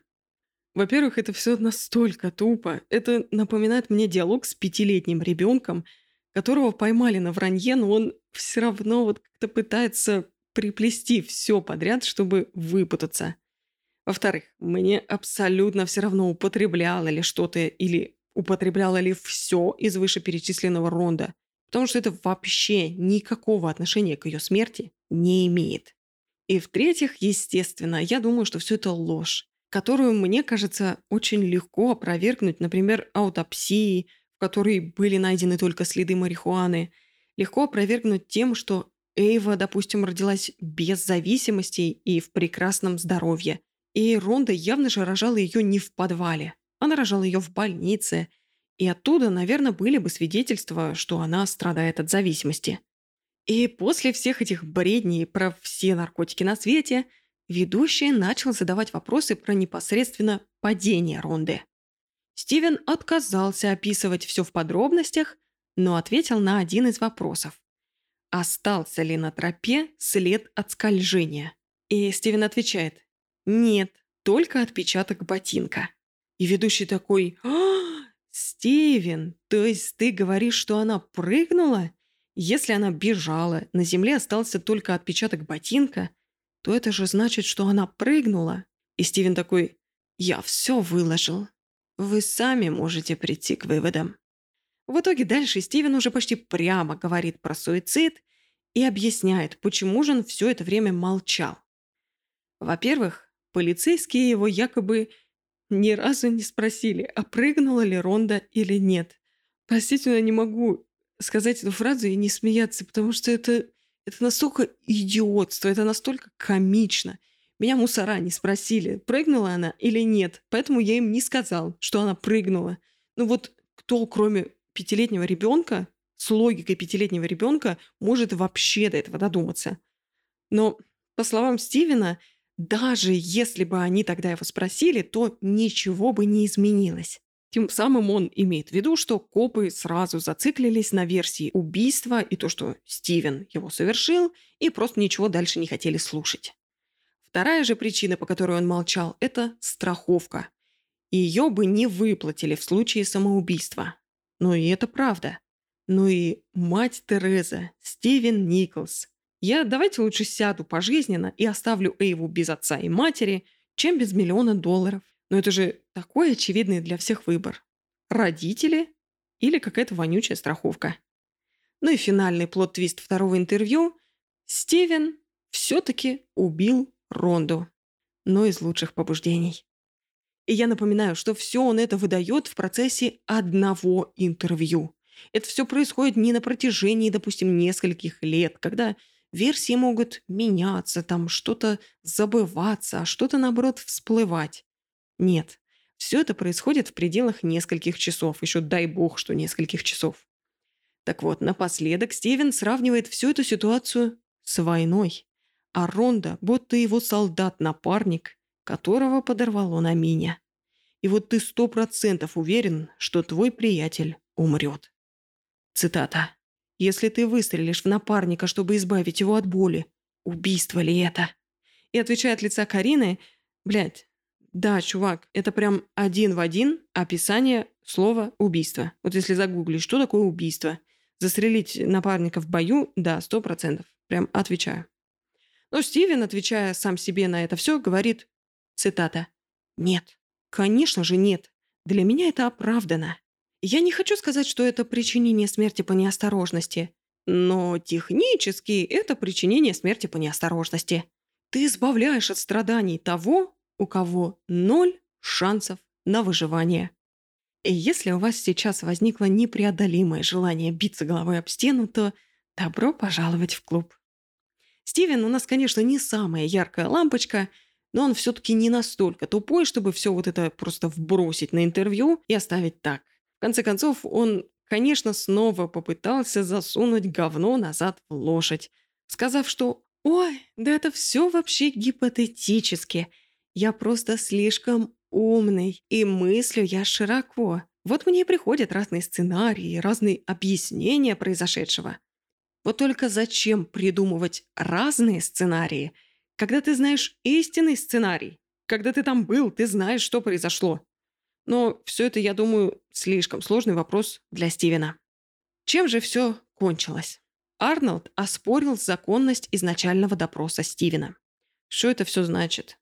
Во-первых, это все настолько тупо. Это напоминает мне диалог с пятилетним ребенком, которого поймали на вранье, но он все равно вот как-то пытается приплести все подряд, чтобы выпутаться. Во-вторых, мне абсолютно все равно, употребляла ли что-то или употребляла ли все из вышеперечисленного ронда, потому что это вообще никакого отношения к ее смерти не имеет. И в-третьих, естественно, я думаю, что все это ложь, которую, мне кажется, очень легко опровергнуть, например, аутопсией, в которой были найдены только следы марихуаны, легко опровергнуть тем, что Эйва, допустим, родилась без зависимостей и в прекрасном здоровье. И Ронда явно же рожала ее не в подвале, она рожала ее в больнице, и оттуда, наверное, были бы свидетельства, что она страдает от зависимости. И после всех этих бредней про все наркотики на свете, ведущий начал задавать вопросы про непосредственно падение Ронды. Стивен отказался описывать все в подробностях, но ответил на один из вопросов. Остался ли на тропе след от скольжения? И Стивен отвечает, нет, только отпечаток ботинка. И ведущий такой, «А, Стивен, то есть ты говоришь, что она прыгнула? Если она бежала, на земле остался только отпечаток ботинка, то это же значит, что она прыгнула. И Стивен такой, я все выложил. Вы сами можете прийти к выводам. В итоге дальше Стивен уже почти прямо говорит про суицид и объясняет, почему же он все это время молчал. Во-первых, полицейские его якобы ни разу не спросили, а прыгнула ли Ронда или нет. Простите, но я не могу сказать эту фразу и не смеяться, потому что это, это настолько идиотство, это настолько комично. Меня мусора не спросили, прыгнула она или нет, поэтому я им не сказал, что она прыгнула. Ну вот кто, кроме пятилетнего ребенка, с логикой пятилетнего ребенка, может вообще до этого додуматься? Но, по словам Стивена, даже если бы они тогда его спросили, то ничего бы не изменилось. Тем самым он имеет в виду, что копы сразу зациклились на версии убийства и то, что Стивен его совершил, и просто ничего дальше не хотели слушать. Вторая же причина, по которой он молчал, это страховка. Ее бы не выплатили в случае самоубийства. Но и это правда. Ну и мать Тереза, Стивен Николс, я давайте лучше сяду пожизненно и оставлю Эйву без отца и матери, чем без миллиона долларов. Но это же такой очевидный для всех выбор. Родители или какая-то вонючая страховка. Ну и финальный плод-твист второго интервью. Стивен все-таки убил Ронду, но из лучших побуждений. И я напоминаю, что все он это выдает в процессе одного интервью. Это все происходит не на протяжении, допустим, нескольких лет, когда версии могут меняться, там что-то забываться, а что-то, наоборот, всплывать. Нет, все это происходит в пределах нескольких часов, еще дай бог, что нескольких часов. Так вот, напоследок Стивен сравнивает всю эту ситуацию с войной, а Ронда будто его солдат-напарник, которого подорвало на мине. И вот ты сто процентов уверен, что твой приятель умрет. Цитата. «Если ты выстрелишь в напарника, чтобы избавить его от боли, убийство ли это?» И отвечает лица Карины, блядь, да, чувак, это прям один в один описание слова «убийство». Вот если загуглить, что такое убийство? Застрелить напарника в бою? Да, сто процентов. Прям отвечаю. Но Стивен, отвечая сам себе на это все, говорит, цитата, «Нет, конечно же нет. Для меня это оправдано. Я не хочу сказать, что это причинение смерти по неосторожности, но технически это причинение смерти по неосторожности. Ты избавляешь от страданий того, у кого ноль шансов на выживание. И если у вас сейчас возникло непреодолимое желание биться головой об стену, то добро пожаловать в клуб. Стивен у нас, конечно, не самая яркая лампочка, но он все-таки не настолько тупой, чтобы все вот это просто вбросить на интервью и оставить так. В конце концов, он, конечно, снова попытался засунуть говно назад в лошадь, сказав, что «Ой, да это все вообще гипотетически. Я просто слишком умный, и мыслю я широко. Вот мне и приходят разные сценарии, разные объяснения произошедшего. Вот только зачем придумывать разные сценарии, когда ты знаешь истинный сценарий? Когда ты там был, ты знаешь, что произошло. Но все это, я думаю, слишком сложный вопрос для Стивена. Чем же все кончилось? Арнольд оспорил законность изначального допроса Стивена. Что это все значит?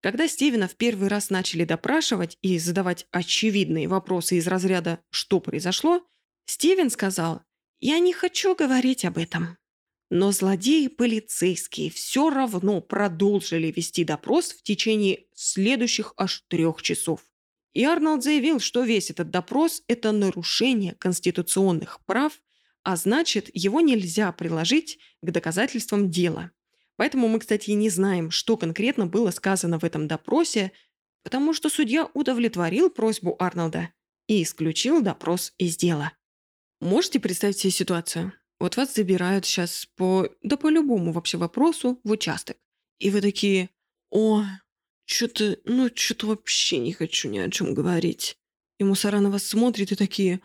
Когда Стивена в первый раз начали допрашивать и задавать очевидные вопросы из разряда «что произошло?», Стивен сказал «я не хочу говорить об этом». Но злодеи полицейские все равно продолжили вести допрос в течение следующих аж трех часов. И Арнольд заявил, что весь этот допрос – это нарушение конституционных прав, а значит, его нельзя приложить к доказательствам дела. Поэтому мы, кстати, и не знаем, что конкретно было сказано в этом допросе, потому что судья удовлетворил просьбу Арнольда и исключил допрос из дела. Можете представить себе ситуацию? Вот вас забирают сейчас по, да по любому вообще вопросу в участок. И вы такие, о, что-то, ну, что-то вообще не хочу ни о чем говорить. И мусора на вас смотрит и такие,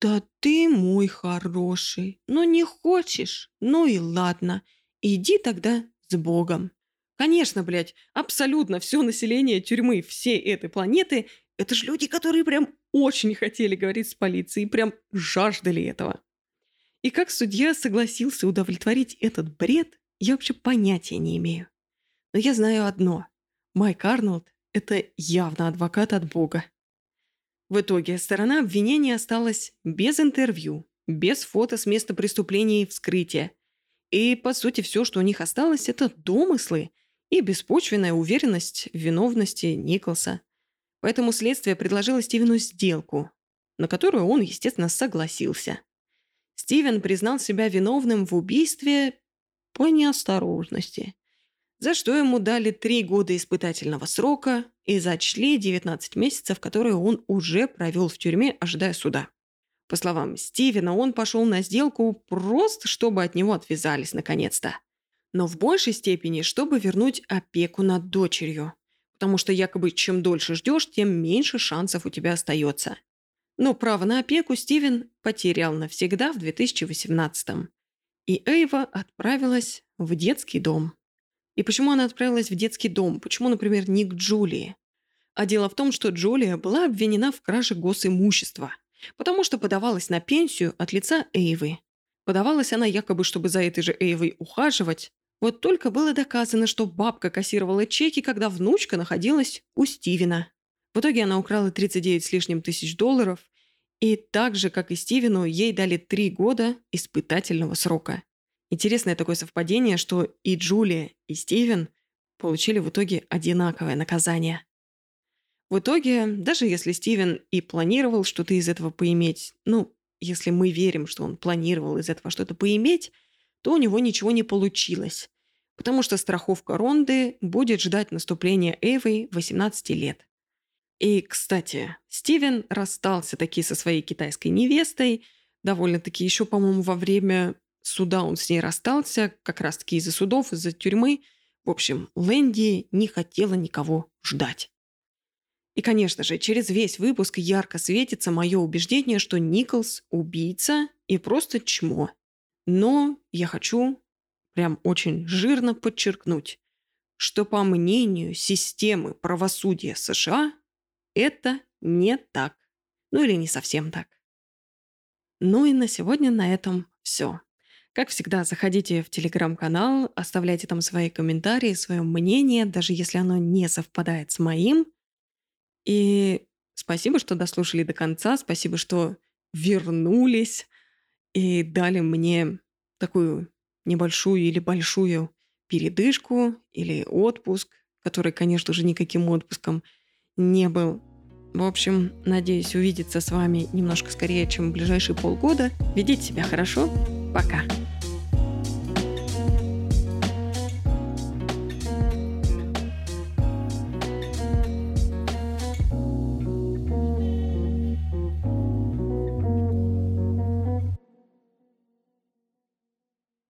да ты мой хороший, но не хочешь, ну и ладно, иди тогда с Богом. Конечно, блядь, абсолютно все население тюрьмы всей этой планеты – это же люди, которые прям очень хотели говорить с полицией, прям жаждали этого. И как судья согласился удовлетворить этот бред, я вообще понятия не имею. Но я знаю одно – Майк Арнольд – это явно адвокат от Бога. В итоге сторона обвинения осталась без интервью, без фото с места преступления и вскрытия. И, по сути, все, что у них осталось, это домыслы и беспочвенная уверенность в виновности Николса. Поэтому следствие предложило Стивену сделку, на которую он, естественно, согласился. Стивен признал себя виновным в убийстве по неосторожности за что ему дали три года испытательного срока и зачли 19 месяцев, которые он уже провел в тюрьме, ожидая суда. По словам Стивена, он пошел на сделку просто, чтобы от него отвязались наконец-то. Но в большей степени, чтобы вернуть опеку над дочерью. Потому что якобы чем дольше ждешь, тем меньше шансов у тебя остается. Но право на опеку Стивен потерял навсегда в 2018 -м. И Эйва отправилась в детский дом. И почему она отправилась в детский дом? Почему, например, не к Джулии? А дело в том, что Джулия была обвинена в краже госимущества, потому что подавалась на пенсию от лица Эйвы. Подавалась она якобы, чтобы за этой же Эйвой ухаживать. Вот только было доказано, что бабка кассировала чеки, когда внучка находилась у Стивена. В итоге она украла 39 с лишним тысяч долларов, и так же, как и Стивену, ей дали три года испытательного срока. Интересное такое совпадение, что и Джулия, и Стивен получили в итоге одинаковое наказание. В итоге, даже если Стивен и планировал что-то из этого поиметь, ну, если мы верим, что он планировал из этого что-то поиметь, то у него ничего не получилось, потому что страховка Ронды будет ждать наступления Эйвы 18 лет. И, кстати, Стивен расстался таки со своей китайской невестой, довольно-таки еще, по-моему, во время суда он с ней расстался, как раз-таки из-за судов, из-за тюрьмы. В общем, Лэнди не хотела никого ждать. И, конечно же, через весь выпуск ярко светится мое убеждение, что Николс – убийца и просто чмо. Но я хочу прям очень жирно подчеркнуть, что по мнению системы правосудия США это не так. Ну или не совсем так. Ну и на сегодня на этом все. Как всегда, заходите в телеграм-канал, оставляйте там свои комментарии, свое мнение, даже если оно не совпадает с моим. И спасибо, что дослушали до конца, спасибо, что вернулись и дали мне такую небольшую или большую передышку или отпуск, который, конечно же, никаким отпуском не был. В общем, надеюсь увидеться с вами немножко скорее, чем в ближайшие полгода. Ведите себя хорошо. Пока.